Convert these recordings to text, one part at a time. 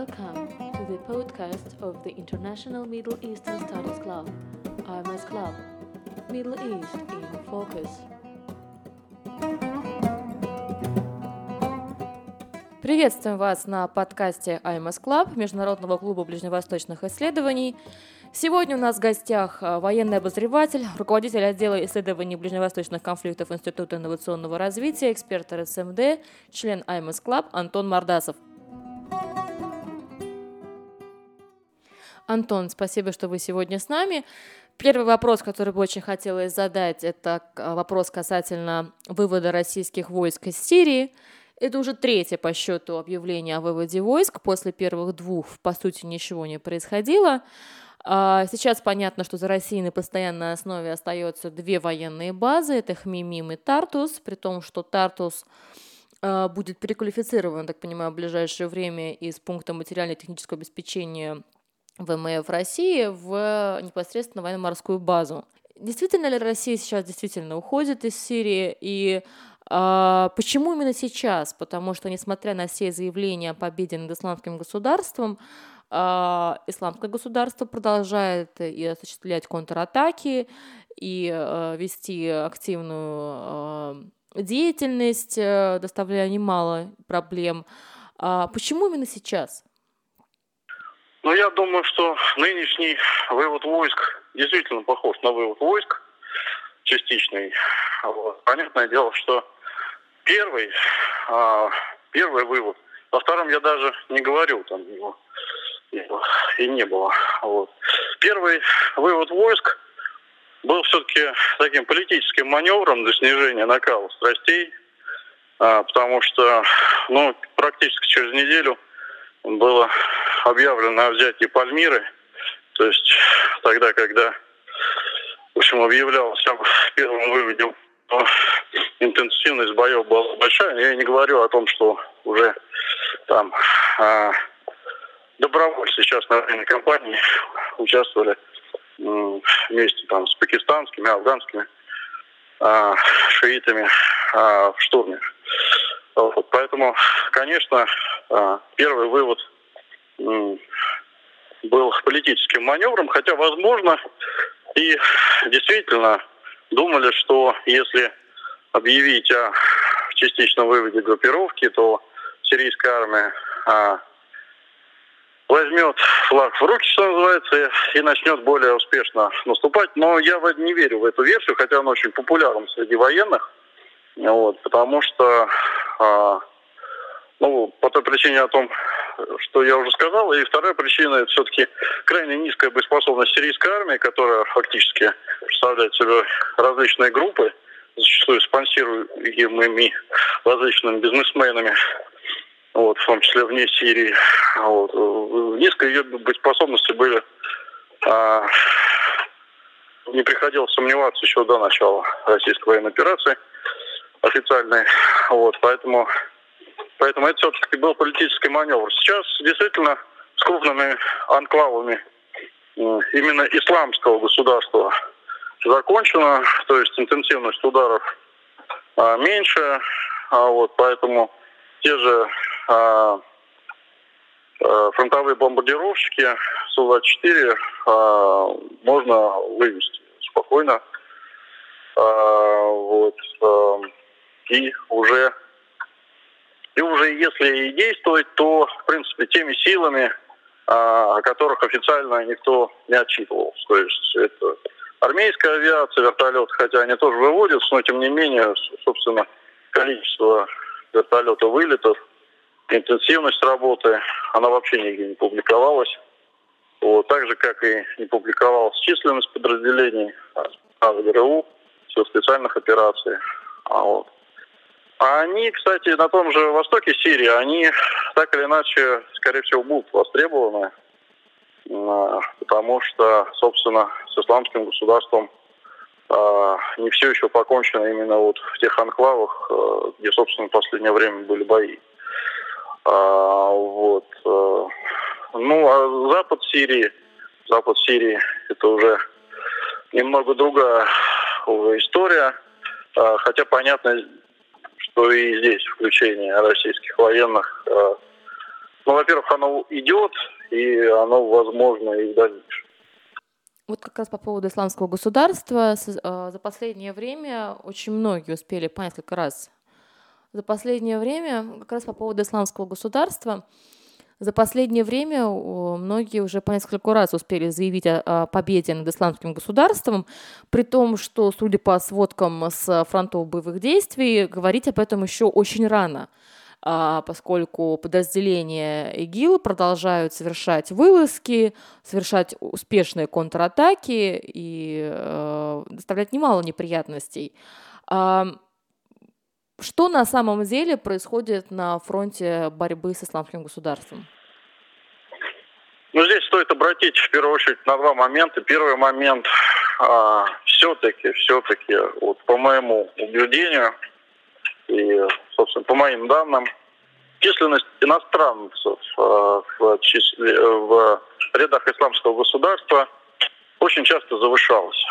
Welcome to the podcast of the International Middle Eastern Studies Club, IMS Club, Middle East in Focus. Приветствуем вас на подкасте IMS Club, Международного клуба ближневосточных исследований. Сегодня у нас в гостях а, военный обозреватель, руководитель отдела исследований ближневосточных конфликтов Института инновационного развития, эксперт РСМД, член IMS Club Антон Мордасов. Антон, спасибо, что вы сегодня с нами. Первый вопрос, который бы очень хотелось задать, это а, вопрос касательно вывода российских войск из Сирии. Это уже третье по счету объявление о выводе войск. После первых двух, по сути, ничего не происходило. А, сейчас понятно, что за Россией на постоянной основе остается две военные базы, это Хмимим и Тартус, при том, что Тартус а, будет переквалифицирован, так понимаю, в ближайшее время из пункта материально-технического обеспечения ВМФ России в непосредственно военно-морскую базу. Действительно ли Россия сейчас действительно уходит из Сирии и а, Почему именно сейчас? Потому что, несмотря на все заявления о победе над исламским государством, а, исламское государство продолжает и осуществлять контратаки, и а, вести активную а, деятельность, э, доставляя немало проблем. Почему именно сейчас? Ну, я думаю, что нынешний вывод войск действительно похож на вывод войск частичный. Вот. Понятное дело, что первый, первый вывод, во втором я даже не говорю, там его и не было. Вот. Первый вывод войск был все-таки таким политическим маневром для снижения накала страстей, а, потому что ну, практически через неделю было объявлено о взятии Пальмиры, то есть тогда, когда в общем, объявлялось об первом выводе, интенсивность боев была большая. Я не говорю о том, что уже там а, добровольцы сейчас на военной кампании участвовали вместе там с пакистанскими, афганскими а, шиитами а, в штурме. Вот, поэтому, конечно, а, первый вывод был политическим маневром, хотя, возможно, и действительно думали, что если объявить о частичном выводе группировки, то сирийская армия возьмет флаг в руки, что называется, и начнет более успешно наступать. Но я не верю в эту версию, хотя она очень популярна среди военных. Вот, потому что, а, ну, по той причине о том, что я уже сказал, и вторая причина это все-таки крайне низкая боеспособность сирийской армии, которая фактически представляет себе различные группы, зачастую спонсируемыми различными бизнесменами, вот, в том числе вне Сирии. Вот. Низко ее боеспособности были а, не приходилось сомневаться еще до начала российской военной операции официальной. Вот, поэтому, поэтому это все-таки был политический маневр. Сейчас действительно с крупными анклавами именно исламского государства закончено, то есть интенсивность ударов а, меньше, а вот, поэтому те же а, а, фронтовые бомбардировщики Су-24 а, можно вывести спокойно. Вот. И уже и уже если и действовать, то, в принципе, теми силами, о которых официально никто не отчитывался. То есть это армейская авиация, вертолеты, хотя они тоже выводятся, но тем не менее, собственно, количество вертолета вылетов интенсивность работы, она вообще нигде не публиковалась. Вот, так же, как и не публиковалась численность подразделений а, ГРУ, все специальных операций. А, вот. А они, кстати, на том же востоке Сирии, они так или иначе, скорее всего, будут востребованы, а, потому что, собственно, с исламским государством а, не все еще покончено именно вот в тех анклавах, где, собственно, в последнее время были бои. А, вот. Ну, а запад Сирии, запад Сирии, это уже немного другая уже история. А, хотя понятно, что и здесь включение российских военных, а, ну, во-первых, оно идет, и оно возможно и в дальнейшем. Вот как раз по поводу исламского государства за последнее время очень многие успели по несколько раз за последнее время, как раз по поводу исламского государства, за последнее время многие уже по несколько раз успели заявить о, победе над исламским государством, при том, что, судя по сводкам с фронтов боевых действий, говорить об этом еще очень рано а, поскольку подразделения ИГИЛ продолжают совершать вылазки, совершать успешные контратаки и э, доставлять немало неприятностей. Что на самом деле происходит на фронте борьбы с исламским государством? Ну, здесь стоит обратить в первую очередь на два момента. Первый момент а, все-таки, все-таки, вот по моему убеждению и, собственно, по моим данным, численность иностранцев а, в, числе, в рядах исламского государства очень часто завышалась.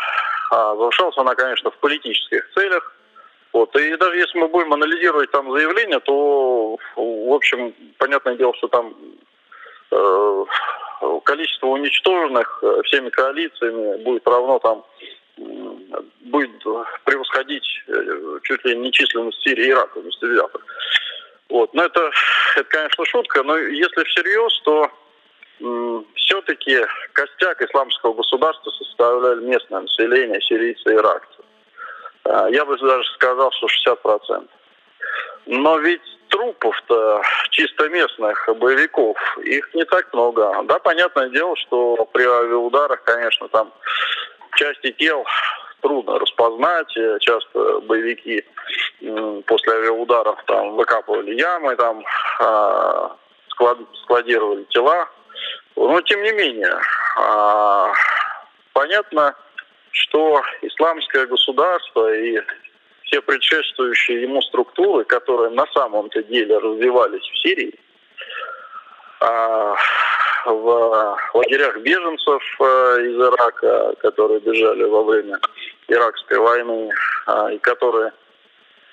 А, завышалась она, конечно, в политических целях, вот. И даже если мы будем анализировать там заявления, то, в общем, понятное дело, что там э, количество уничтоженных э, всеми коалициями будет равно там будет превосходить э, чуть ли не численность Сирии и Ирака вместе взятых. Вот. Но это, это, конечно, шутка, но если всерьез, то все-таки костяк исламского государства составляли местное население, сирийцы и иракцы. А, я бы даже сказал, что 60%. Но ведь трупов-то чисто местных боевиков, их не так много. Да, понятное дело, что при авиаударах, конечно, там части тел трудно распознать. Часто боевики после авиаударов там выкапывали ямы, там а, складировали тела. Но тем не менее, а, понятно, что исламское государство и все предшествующие ему структуры, которые на самом-то деле развивались в Сирии, а в лагерях беженцев э, из Ирака, которые бежали во время Иракской войны, а, и которые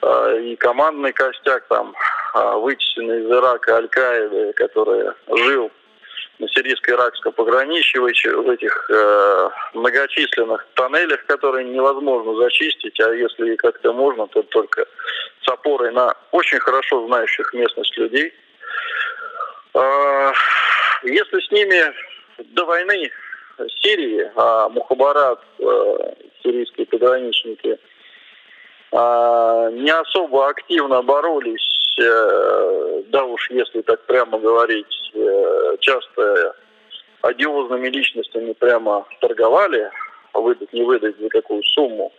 а, и командный костяк там а, вычисленный из Ирака Аль-Каиды, который жил на сирийско-иракском пограничье, в этих э, многочисленных тоннелях, которые невозможно зачистить, а если как-то можно, то только с опорой на очень хорошо знающих местность людей. Э, если с ними до войны Сирии, а Мухабарат, э, сирийские пограничники, э, не особо активно боролись, э, да уж если так прямо говорить, часто одиозными личностями прямо торговали, выдать, не выдать за какую сумму.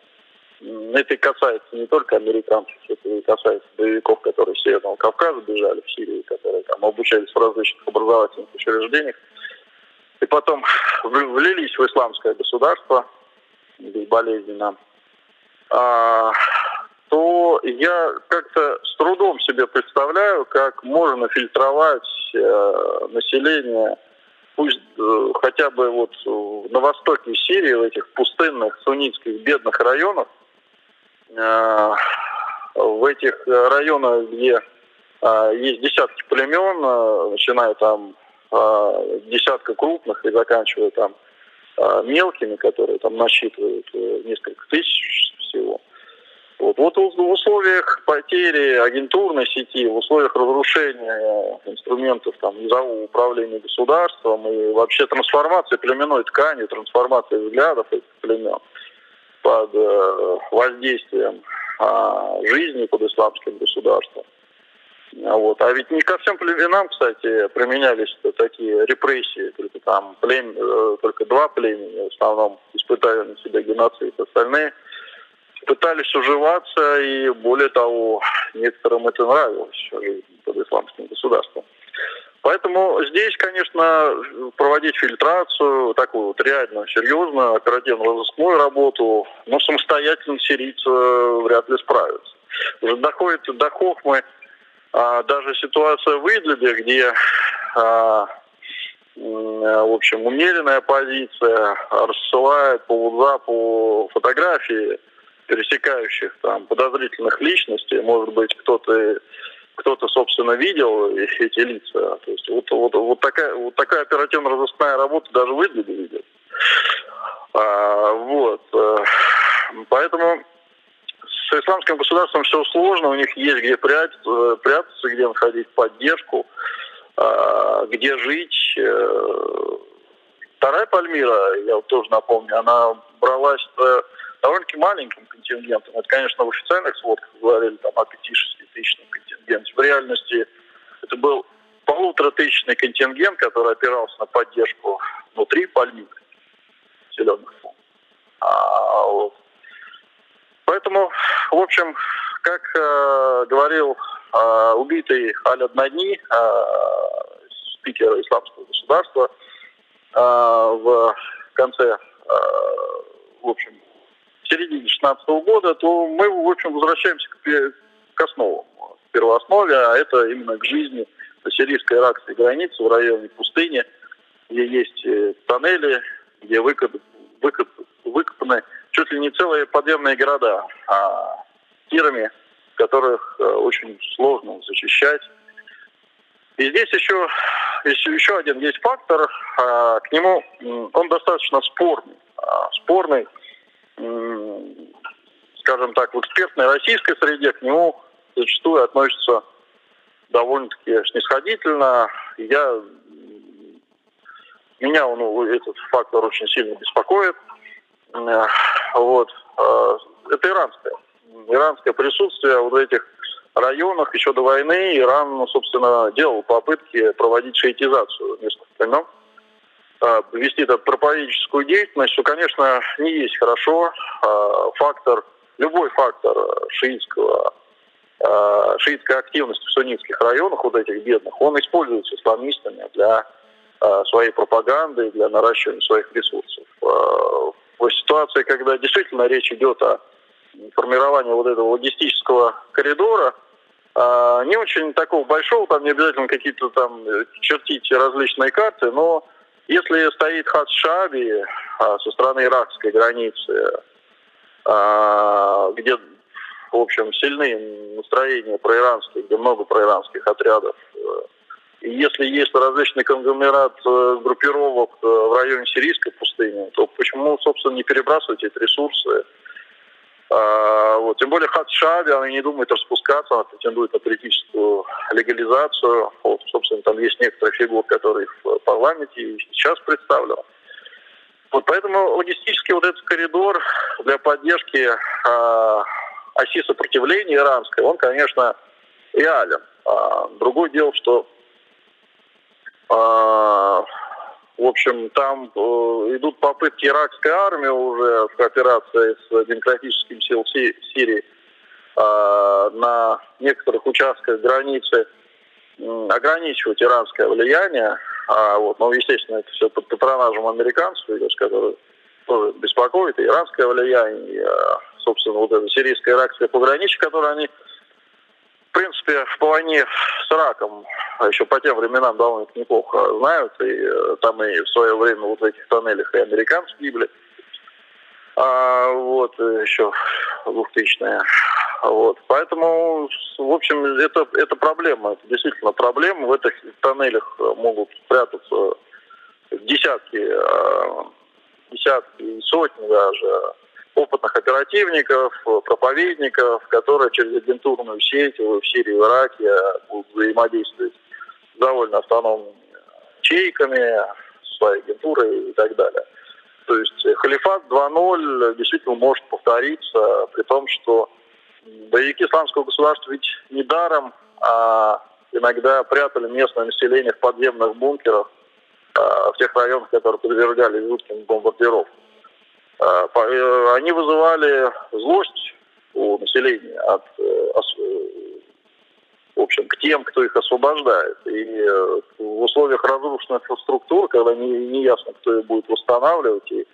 Это касается не только американцев, это и касается боевиков, которые с Северного Кавказа бежали в Сирию, которые там обучались в различных образовательных учреждениях. И потом влились в исламское государство безболезненно. А, то я как-то с трудом себе представляю, как можно фильтровать э, население, пусть э, хотя бы вот на востоке Сирии, в этих пустынных суннитских бедных районах, э, в этих районах, где э, есть десятки племен, э, начиная там э, десятка крупных и заканчивая там э, мелкими, которые там насчитывают э, несколько тысяч всего. Вот, вот в условиях потери агентурной сети, в условиях разрушения инструментов там, низового управления государством и вообще трансформации племенной ткани, трансформации взглядов этих племен под э, воздействием э, жизни под исламским государством. Вот. А ведь не ко всем племенам, кстати, применялись такие репрессии. Только там племя, э, только два племени в основном испытали на себя геноцид. Остальные – пытались уживаться, и более того, некоторым это нравилось, под исламским государством. Поэтому здесь, конечно, проводить фильтрацию, такую вот реально серьезную, оперативно-розыскную работу, но самостоятельно сирийцы вряд ли справятся. Уже доходит до Хохмы а, даже ситуация в Идлибе, где а, в общем, умеренная позиция рассылает по WhatsApp фотографии пересекающих там подозрительных личностей, может быть, кто-то кто-то, собственно, видел эти лица. То есть вот, вот, вот, такая, вот такая оперативно-розыскная работа даже в Идлибе видит. А, вот. Э, поэтому с исламским государством все сложно, у них есть где прятаться, э, прятаться где находить поддержку, а, где жить. Э, вторая Пальмира, я вот тоже напомню, она бралась довольно-таки маленьким контингентом. Это, конечно, в официальных сводках говорили там о 5-6 тысячном контингенте. В реальности это был полуторатысячный контингент, который опирался на поддержку внутри Пальмиры, населенных пунктов. А, вот. Поэтому, в общем, как э, говорил э, убитый Аль-Аднани, э, спикер исламского государства, э, в конце, э, в общем, середине 16 года, то мы, в общем, возвращаемся к, к основам, к первооснове, а это именно к жизни на сирийско-иракской границе в районе пустыни, где есть э, тоннели, где выкоп, выкоп, выкопаны чуть ли не целые подземные города, а тирами, которых э, очень сложно защищать. И здесь еще, еще, еще один есть фактор, а, к нему он достаточно спорный. А, спорный, скажем так, в экспертной российской среде к нему зачастую относятся довольно-таки снисходительно. Я, меня он, этот фактор очень сильно беспокоит. Вот. Э, это иранское. Иранское присутствие вот в этих районах еще до войны. Иран, ну, собственно, делал попытки проводить шиитизацию племен э, вести эту проповедческую деятельность, что, конечно, не есть хорошо. Фактор, любой фактор шиитского, шиитской активности в суннитских районах, вот этих бедных, он используется исламистами для своей пропаганды, для наращивания своих ресурсов в ситуации, когда действительно речь идет о формировании вот этого логистического коридора, не очень такого большого, там не обязательно какие-то там э, чертить различные карты, но если стоит хат Шаби а, со стороны иракской границы, а, где, в общем, сильные настроения проиранские, где много проиранских отрядов, э, и если есть различный конгломерат э, группировок э, в районе сирийской пустыни, то почему, собственно, не перебрасывать эти ресурсы? Вот. Тем более Хадшаби, она не думает распускаться, она претендует на политическую легализацию. Вот, собственно, там есть некоторые фигуры, которые в парламенте и сейчас представлены. Вот поэтому логистический вот этот коридор для поддержки э, оси сопротивления иранской, он, конечно, реален. А, другое дело, что а, в общем, там э, идут попытки иракской армии уже в кооперации с демократическим сил Сирии а, на некоторых участках границы ограничивать иранское влияние. А, вот, но, естественно, это все под патронажем американцев, которые тоже беспокоит, иранское влияние, и, собственно, вот это сирийско-иракское пограничье, которое они в принципе, в войне с Ираком еще по тем временам довольно неплохо знают, и э, там и в свое время вот в этих тоннелях и американцы гибли. А, вот, еще 2000-е. Вот. Поэтому, в общем, это, это проблема, это действительно проблема. В этих тоннелях могут прятаться десятки, э, десятки, сотни даже опытных оперативников, проповедников, которые через агентурную сеть в Сирии, в Ираке будут взаимодействовать с довольно автономными чейками, своей агентурой и так далее. То есть халифат 2.0 действительно может повториться, при том, что боевики исламского государства ведь недаром а иногда прятали местное население в подземных бункерах а, в тех районах, которые подвергались жутким бомбардировкам. А, э, они вызывали злость у населения от, э, в общем, к тем, кто их освобождает. И э, в условиях разрушенных структур, когда не, не ясно, кто их будет восстанавливать, и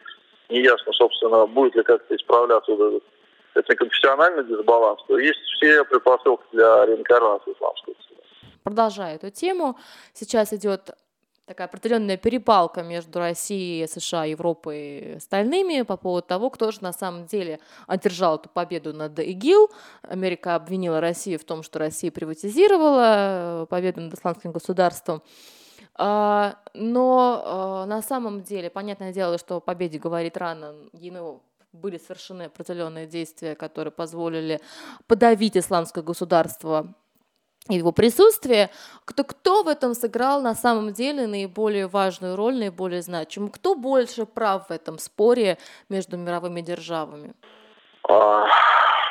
не ясно, собственно, будет ли как-то исправляться вот этот этноконфессиональный дисбаланс, то есть все предпосылки для реинкарнации исламского. Продолжая эту тему, сейчас идет такая определенная перепалка между Россией, США, Европой и остальными по поводу того, кто же на самом деле одержал эту победу над ИГИЛ. Америка обвинила Россию в том, что Россия приватизировала э, победу над исламским государством. А, но а, на самом деле, понятное дело, что победе говорит рано, ему были совершены определенные действия, которые позволили подавить исламское государство его присутствие, кто, кто в этом сыграл на самом деле наиболее важную роль, наиболее значимую? Кто больше прав в этом споре между мировыми державами? А,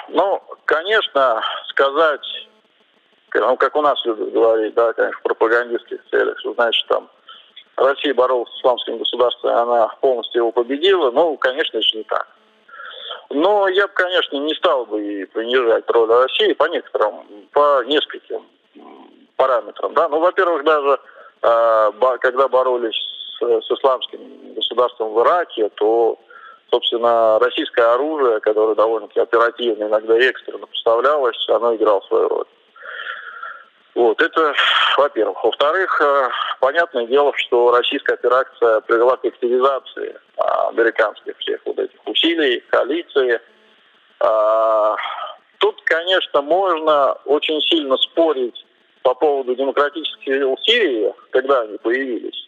ну, конечно, сказать, ну, как у нас любят говорить, да, конечно, в пропагандистских целях, что значит там Россия боролась с исламским государством, и она полностью его победила, ну, конечно, это не так. Но я бы, конечно, не стал бы принижать роль России по некоторым, по нескольким параметрам. Да? Ну, во-первых, даже э, когда боролись с, с исламским государством в Ираке, то, собственно, российское оружие, которое довольно-таки оперативно, иногда экстренно поставлялось, оно играло свою роль. Вот, это, во-первых. Во-вторых, э, понятное дело, что российская операция привела к активизации а, американских всех вот этих усилий, коалиции. А, тут, конечно, можно очень сильно спорить по поводу демократических сил Сирии, когда они появились.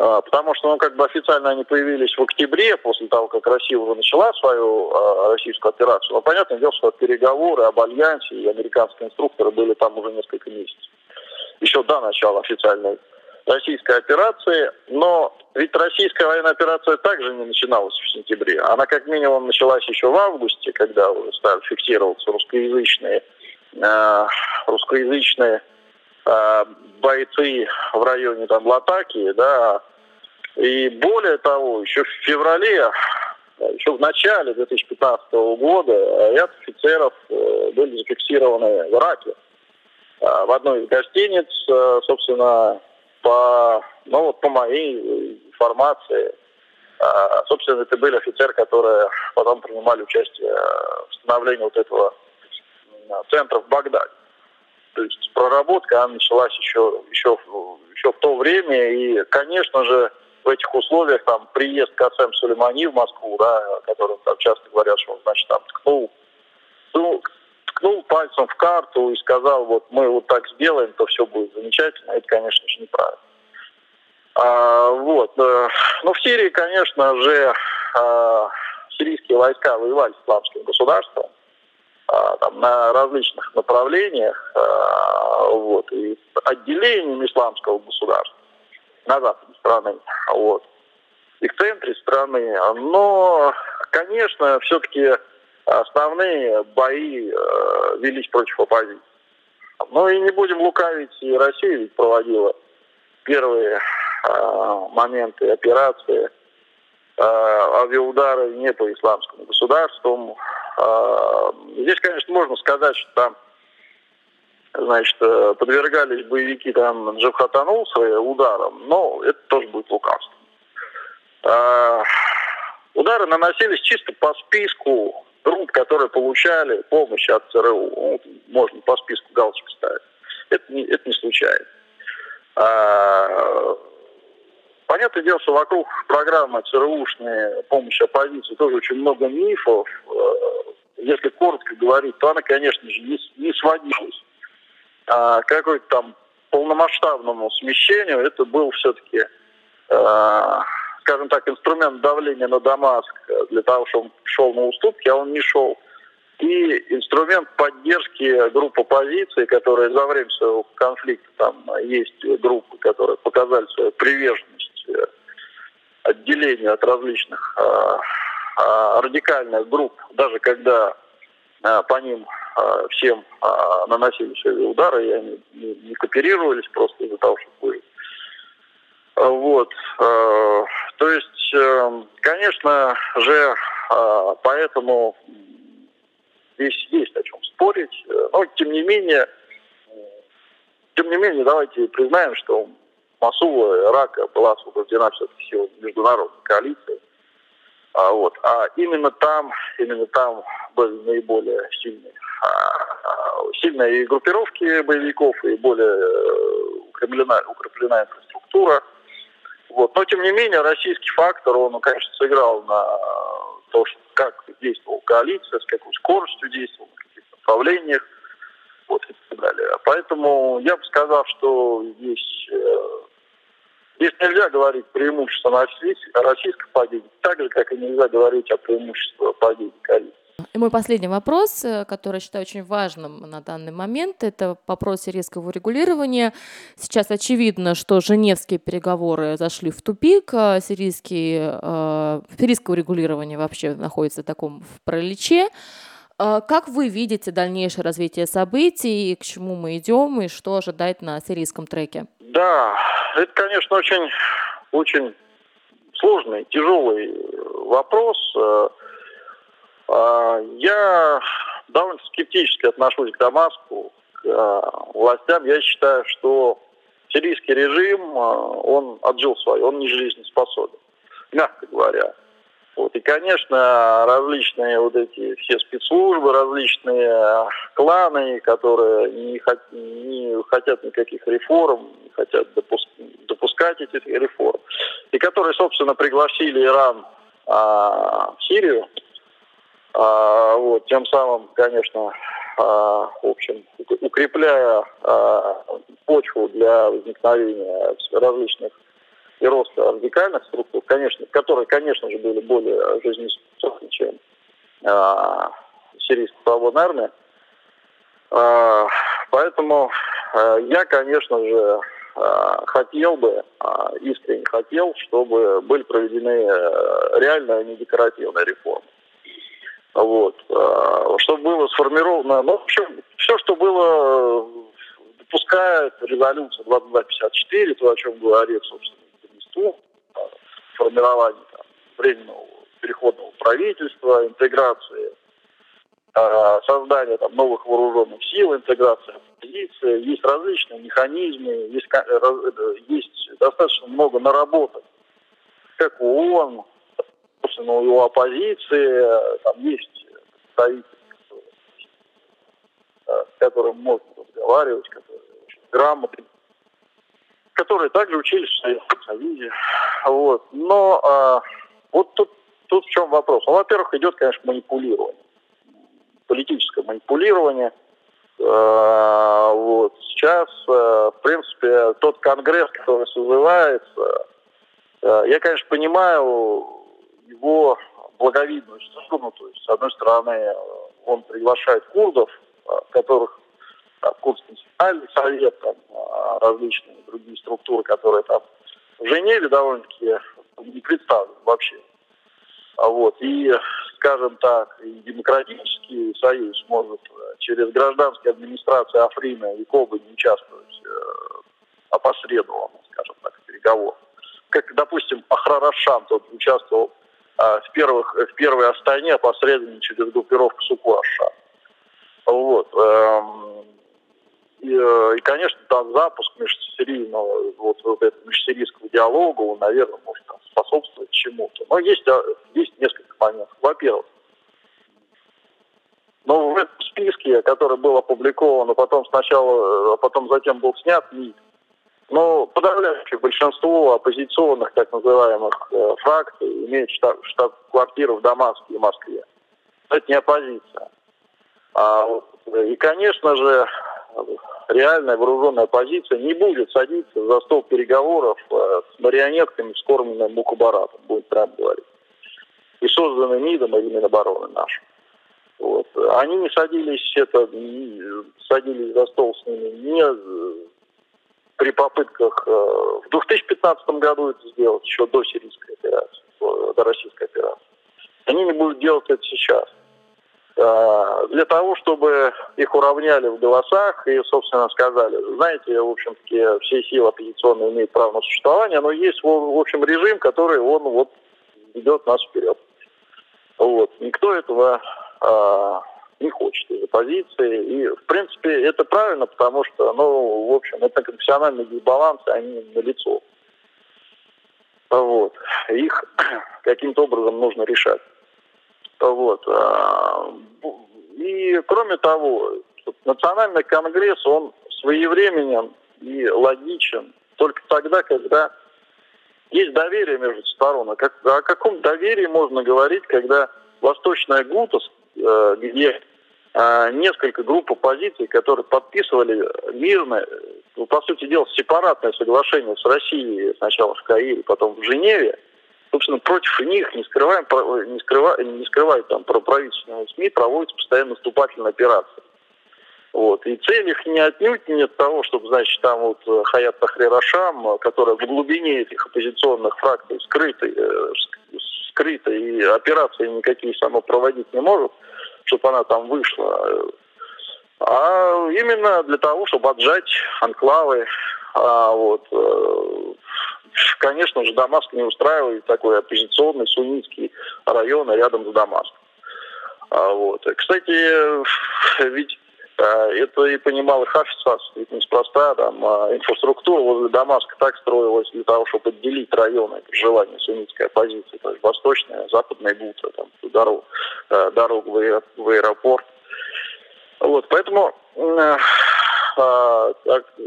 А, потому что, ну, как бы официально они появились в октябре, после того, как Россия уже начала свою э, российскую операцию. Но понятное дело, что переговоры об альянсе и американские инструкторы были там уже несколько месяцев. Еще до начала официальной российской операции. Но ведь российская военная операция также не начиналась в сентябре. Она как минимум началась еще в августе, когда уже стали фиксироваться русскоязычные, э, русскоязычные э, бойцы в районе там Латаки, да, и более того, еще в феврале, еще в начале 2015 года ряд офицеров э, были зафиксированы в Ираке. А, в одной из гостиниц, э, собственно, по, ну, вот по моей информации, а, собственно, это были офицеры, которые потом принимали участие в становлении вот этого центра в Багдаде. То есть проработка она началась еще, еще, еще в то время, и, конечно же, в этих условиях там приезд Касем Сулеймани в Москву, да, который там часто говорят, что он, значит, там ткнул, ну, ткнул пальцем в карту и сказал, вот мы вот так сделаем, то все будет замечательно, это, конечно же, неправильно. А, вот. Э, ну, в Сирии, конечно же, а, сирийские войска воевали с исламским государством а, там, на различных направлениях, а, вот, и отделением исламского государства на западе страны, вот, и в центре страны. Но, конечно, все-таки основные бои э, велись против оппозиции. Ну и не будем лукавить, и Россия ведь проводила первые э, моменты операции, э, авиаудары не по исламскому государству. Э, здесь, конечно, можно сказать, что там значит, э, подвергались боевики там Джабхатанул своим ударам, но это тоже будет лукавство. А, удары наносились чисто по списку групп, которые получали помощь от ЦРУ. Ну, можно по списку галочек ставить. Это не, это не случайно. А, понятное дело, что вокруг программы ЦРУшной помощи оппозиции тоже очень много мифов. Э, если коротко говорить, то она, конечно же, не, не сводилась а какой-то там полномасштабному смещению, это был все-таки, э, скажем так, инструмент давления на Дамаск для того, чтобы он шел на уступки, а он не шел. И инструмент поддержки групп оппозиции, которые за время своего конфликта, там есть группы, которые показали свою приверженность э, отделению от различных э, радикальных групп, даже когда по ним а, всем а, наносились удары, и они не кооперировались просто из-за того, что были. А, вот. То есть, э, конечно же, поэтому здесь есть о чем спорить. Но, тем не менее, тем не менее, давайте признаем, что Масула, Ирака была освобождена все-таки международной коалиции. А, вот. а именно там, именно там были наиболее сильные сильные группировки боевиков и более э, укреплена, укреплена инфраструктура. структура. Вот. Но, тем не менее, российский фактор, он, конечно, сыграл на то, как действовала коалиция, с какой скоростью действовала, в каких направлениях, вот, и так далее. Поэтому я бы сказал, что здесь, э, здесь нельзя говорить преимущество российской падения, так же, как и нельзя говорить о преимуществе падения коалиции. И мой последний вопрос, э, который я считаю очень важным на данный момент, это вопрос сирийского урегулирования. Сейчас очевидно, что женевские переговоры зашли в тупик, а сирийские, э, сирийское урегулирование вообще находится в таком в пролече. А как вы видите дальнейшее развитие событий, к чему мы идем и что ожидать на сирийском треке? Да, это, конечно, очень, очень сложный, тяжелый вопрос. Э, а, я довольно скептически отношусь к Дамаску, к э, властям. Я считаю, что сирийский режим, э, он отжил свое, он не жизнеспособен, мягко говоря. Вот. И, конечно, различные вот эти все спецслужбы, различные кланы, которые не, хот, не хотят никаких реформ, не хотят допуск, допускать эти реформы, и которые, собственно, пригласили Иран а, в Сирию, а, вот, тем самым, конечно, а, в общем, укрепляя а, почву для возникновения различных и роста радикальных структур, конечно, которые, конечно же, были более жизнеспособны, чем а, сирийская свободная армия. А, поэтому а, я, конечно же, а, хотел бы, а, искренне хотел, чтобы были проведены а, реальные, а не декоративные реформы. Вот. А, чтобы было сформировано, ну, в общем, все, что было, допускает резолюция 2254, то, о чем говорит, собственно, Министерству, формирование там, временного переходного правительства, интеграции, а, создания там, новых вооруженных сил, интеграция оппозиции. Есть различные механизмы, есть, есть достаточно много наработок, как у ООН, собственно, у оппозиции, там есть представители, с которым можно разговаривать, которые очень грамотные, которые также учились в Советском Союзе. Вот. Но а, вот тут, тут в чем вопрос. Ну, во-первых, идет, конечно, манипулирование. Политическое манипулирование. А, вот. Сейчас, а, в принципе, тот конгресс, который созывается, а, я, конечно, понимаю его благовидную сторону. То есть, с одной стороны, он приглашает курдов, которых там, Курский национальный совет, там, различные другие структуры, которые там в Женеве довольно-таки не представлены вообще. А вот, и, скажем так, и демократический союз может через гражданские администрации Африна и Кобы не участвовать э, опосредованно, скажем так, в переговорах. Как, допустим, Ахрарашан тот участвовал а, в, первых, в первой Астане опосредованно через группировку Сукуаша. Вот. Эм, и, э, и, конечно, там запуск межсерийного, вот, вот этого межсерийского диалога, он, наверное, может там, способствовать чему-то. Но есть, есть несколько моментов. Во-первых, но в этом списке, который был опубликован, а потом сначала, а потом затем был снят МИД, но подавляющее большинство оппозиционных так называемых э, фракций имеет штаб, штаб-квартиру в Дамаске и Москве. Это не оппозиция. А, и, конечно же, реальная вооруженная оппозиция не будет садиться за стол переговоров э, с марионетками, скормленным Мукабаратом, будет прямо говорить. И созданы МИДом или Минобороны нашим. Вот. Они не садились, это, садились за стол с ними не при попытках э, в 2015 году это сделать, еще до сирийской операции, до российской операции. Они не будут делать это сейчас. Э, для того, чтобы их уравняли в голосах и, собственно, сказали, знаете, в общем-таки, все силы оппозиционные имеют право на существование, но есть, в общем, режим, который, он вот ведет нас вперед. Вот. Никто этого а, не хочет из оппозиции. И, в принципе, это правильно, потому что, ну, в общем, это конфессиональные дисбалансы, они налицо. Вот. Их каким-то образом нужно решать. Вот. А, и кроме того, Национальный конгресс, он своевременен и логичен только тогда, когда есть доверие между сторон. А о каком доверии можно говорить, когда Восточная Гута, э, где э, несколько групп оппозиции, которые подписывали мирное, ну, по сути дела, сепаратное соглашение с Россией сначала в Каире, потом в Женеве, собственно, против них, не скрываем, не, скрыва, не скрывают там про правительственные СМИ, проводятся постоянно наступательные операции. Вот. И цель их не отнюдь не от того, чтобы, значит, там вот э, Хаят Тахрир Ашам, которая в глубине этих оппозиционных фракций скрытой, э, скрыта и операции никакие сама проводить не может, чтобы она там вышла, а именно для того, чтобы отжать анклавы. А вот, э, конечно же, Дамаск не устраивает такой оппозиционный суннитский район рядом с Дамаском. А вот. Кстати, ведь а, это и понимал и Хафиз ведь неспроста там а, инфраструктура возле Дамаска так строилась для того, чтобы отделить районы желания суннитской оппозиции, то есть восточная, западная Гута, там, дорогу, а, дорогу в аэропорт. Вот, поэтому о,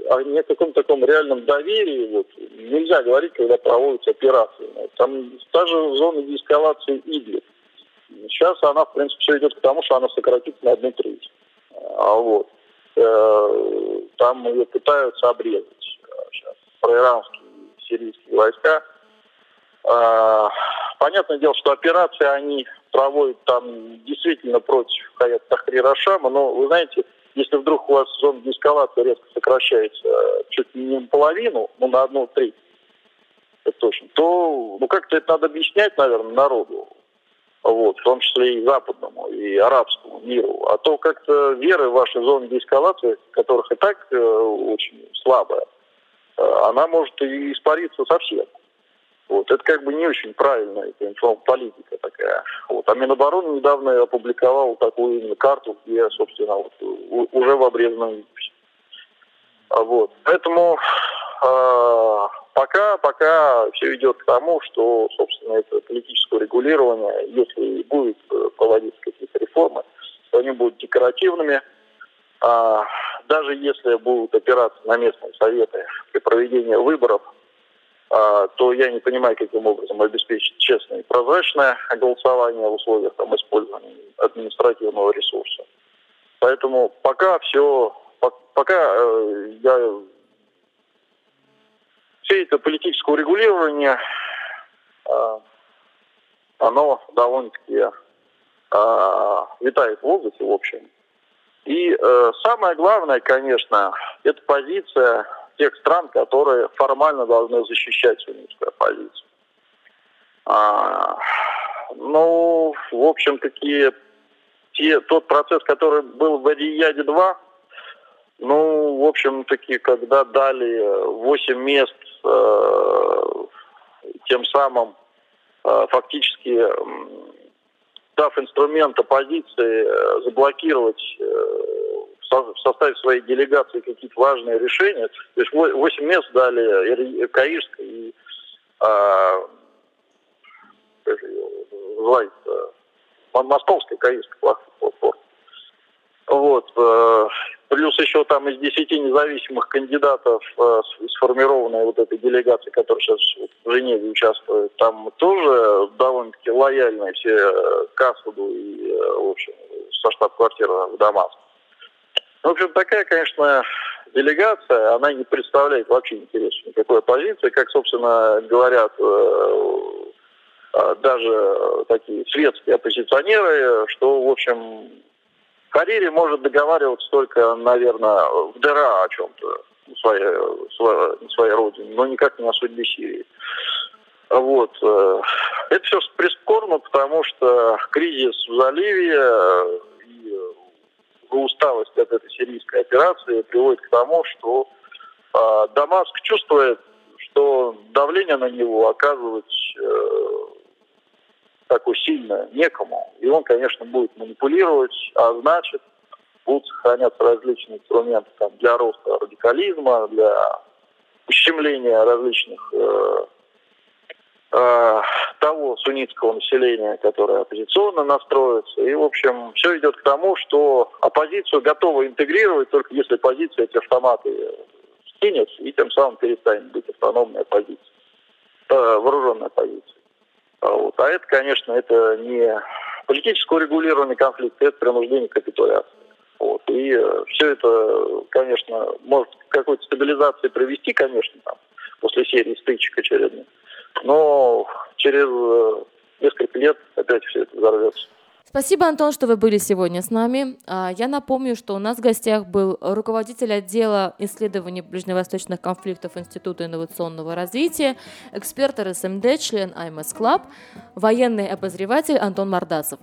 о неком таком реальном доверии вот, нельзя говорить, когда проводятся операции. Там та же зона деэскалации Идлиб. Сейчас она, в принципе, все идет к тому, что она сократится на одну треть. А вот. Э, там ее пытаются обрезать сейчас проиранские сирийские войска. А, понятное дело, что операции они проводят там действительно против Хаят Тахрира Шама, но вы знаете, если вдруг у вас зона деэскалации резко сокращается э, чуть не наполовину, ну на одну треть, это точно, то ну как-то это надо объяснять, наверное, народу вот, в том числе и западному, и арабскому миру. А то как-то вера в ваши зоны деэскалации, которых и так э, очень слабая, э, она может и испариться совсем. Вот, это как бы не очень правильная это политика такая. Вот. А Минобороны недавно опубликовал такую именно карту, где, собственно, вот, уже в обрезанном виде. Вот. Поэтому э, Пока, пока все идет к тому, что, собственно, это политическое регулирование, если будет э, проводиться какие-то реформы, то они будут декоративными. А, даже если будут опираться на местные советы при проведении выборов, а, то я не понимаю, каким образом обеспечить честное и прозрачное голосование в условиях там, использования административного ресурса. Поэтому пока все, пока э, я все это политическое урегулирование, а, оно довольно-таки а, витает в воздухе, в общем. И э, самое главное, конечно, это позиция тех стран, которые формально должны защищать суннитскую оппозицию. А, ну, в общем, такие те, тот процесс, который был в Рияде-2, ну, в общем-таки, когда дали 8 мест Э, тем самым э, фактически дав инструмент оппозиции э, заблокировать в составе своей делегации какие-то важные решения. То есть 8 мест дали Каирской и а, называется, Московской Каирской платформы. Вот. Э, плюс еще там из десяти независимых кандидатов э, сформированная вот эта делегация, которая сейчас в Женеве участвует, там тоже довольно-таки лояльные все э, к Асаду и, в общем, со штаб-квартиры в Дамаск. В общем, такая, конечно, делегация, она не представляет вообще интереса никакой оппозиции, как, собственно, говорят даже такие светские оппозиционеры, что, в общем, Харири может договариваться только, наверное, в дыра о чем-то на своей, своей, родине, но никак не о судьбе Сирии. Вот. Э, это все прискорбно, потому что кризис в заливе э, и усталость от этой сирийской операции приводит к тому, что э, Дамаск чувствует, что давление на него оказывать такой сильно некому. И он, конечно, будет манипулировать, а значит, будут сохраняться различные инструменты там, для роста радикализма, для ущемления различных э, э, того суннитского населения, которое оппозиционно настроится. И, в общем, все идет к тому, что оппозицию готовы интегрировать, только если позиция эти автоматы откинет и тем самым перестанет быть автономной оппозицией, э, вооруженной оппозицией. А вот. А это, конечно, это не политического регулирования конфликта, это принуждение к капитуляции. Вот. И э, все это, конечно, может к какой-то стабилизации привести, конечно, там, после серии стычек очередных. Но через э, несколько лет опять все это взорвется. Спасибо, Антон, что вы были сегодня с нами. А, я напомню, что у нас в гостях был руководитель отдела исследований ближневосточных конфликтов Института инновационного развития, эксперт РСМД, член АМС Club, военный обозреватель Антон Мардасов.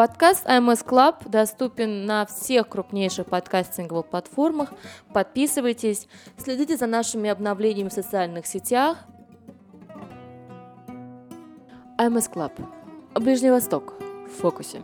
Подкаст АМС Club доступен на всех крупнейших подкастинговых платформах. Подписывайтесь, следите за нашими обновлениями в социальных сетях, АМС Club. Ближний Восток в фокусе.